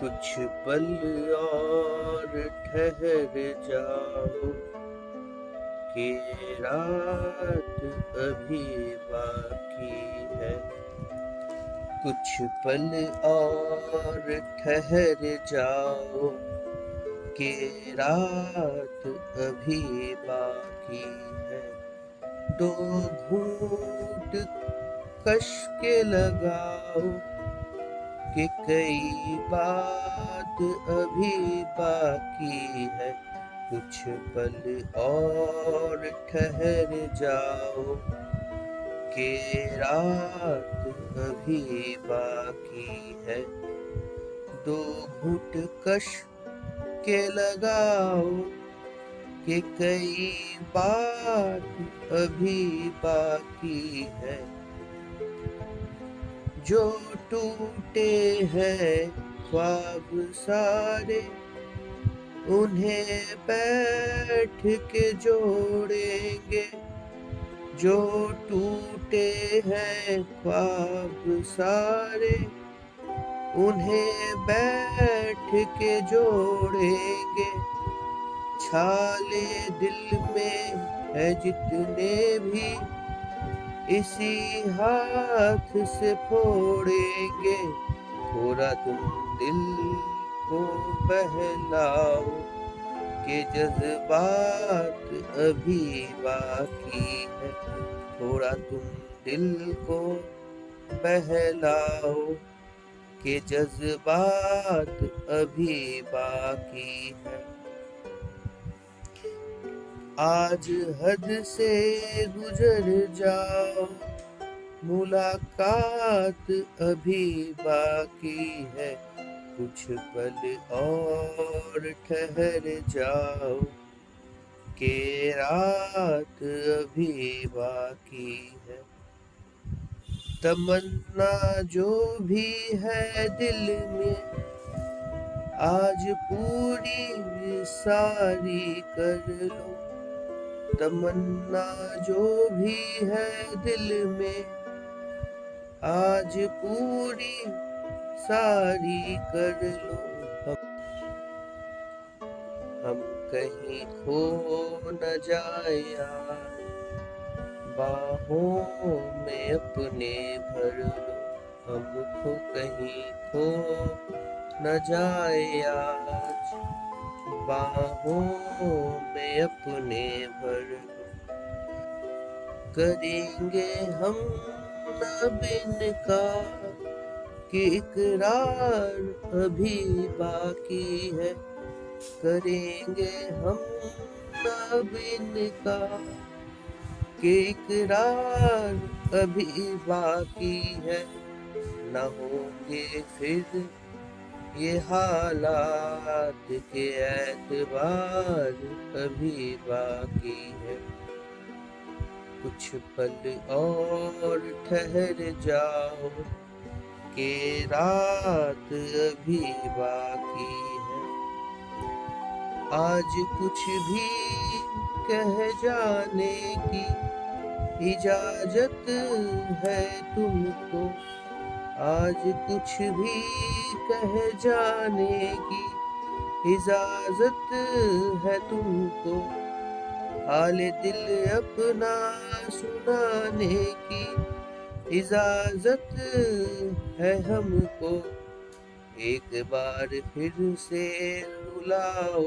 कुछ पल और ठहर जाओ, कि रात अभी बाकी है। कुछ पल और ठहर जाओ, कि रात अभी बाकी है। दो घूट कश के लगाओ कि कई बात अभी बाकी है। कुछ पल और ठहर जाओ, कि रात अभी बाकी है। दो घुट कश के लगाओ, कि कई बात अभी बाकी है। जो टूटे हैं ख्वाब सारे, उन्हें बैठ के जोड़ेंगे। जो टूटे हैं ख्वाब सारे, उन्हें बैठ के जोड़ेंगे। छाले दिल में है जितने भी इसी हाथ से फोड़ेंगे। थोड़ा तुम दिल को बहलाओ के जज्बात अभी बाकी है। थोड़ा तुम दिल को बहलाओ के जज्बात अभी बाकी है। आज हद से गुजर जाओ। मुलाकात अभी बाकी है। कुछ पल और ठहर जाओ। के रात अभी बाकी है। तमन्ना जो भी है दिल में, आज पूरी सारी कर लो। तमन्ना जो भी है दिल में, आज पूरी सारी कर लो हम। हम कहीं खो न जाए बाहों में अपने भर लो। हमको कहीं खो न जाए आज। बाहों में अपने भर करेंगे हम बिन का कि इकरार अभी बाकी है। करेंगे हम बिन का कि इकरार अभी बाकी है। न होंगे फिर ये हालात के एतबार अभी बाकी है। कुछ पल और ठहर जाओ के रात अभी बाकी है। आज कुछ भी कह जाने की इजाज़त है तुमको। आज कुछ भी कह जाने की इजाज़त है तुमको। हाल दिल अपना सुनाने की इजाज़त है हमको। एक बार फिर से रुलाओ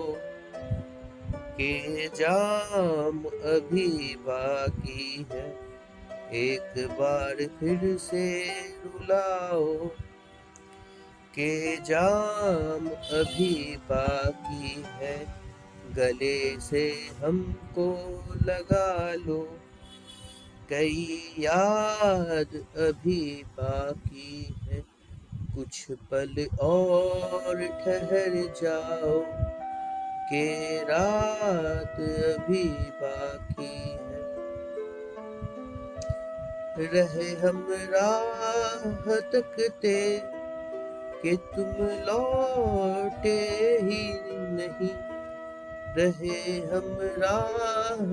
के जाम अभी बाकी है। एक बार फिर से रुलाओ के जाम अभी बाकी है। गले से हमको लगा लो, कई याद अभी बाकी है। कुछ पल और ठहर जाओ के रात अभी बाकी है। रहे हम राह तकते कि तुम लौटे ही नहीं। रहे हम राह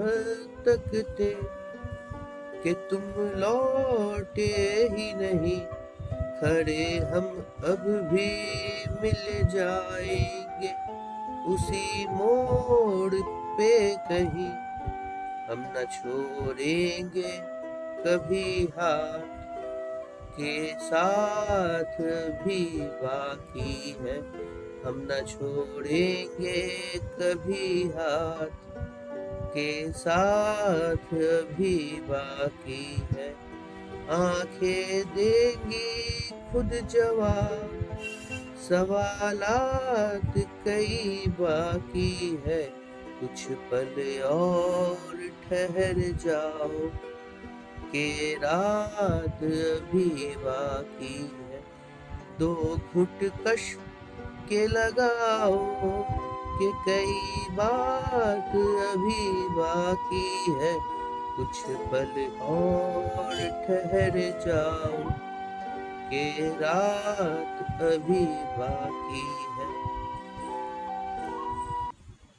तकते कि तुम लौटे ही नहीं। खड़े हम अब भी मिल जाएँगे उसी मोड़ पे कहीं। हम न छोड़ेंगे कभी हाथ के साथ भी बाकी है। हम न छोड़ेंगे कभी हाथ के साथ भी बाकी है। आँखें देंगी खुद जवाब, सवालात कई बाकी है। कुछ पल और ठहर जाओ के रात अभी बाकी है। दो घुट कश के लगाओ कि कई बात अभी बाकी है। कुछ पल और ठहर जाओ के रात अभी बाकी है।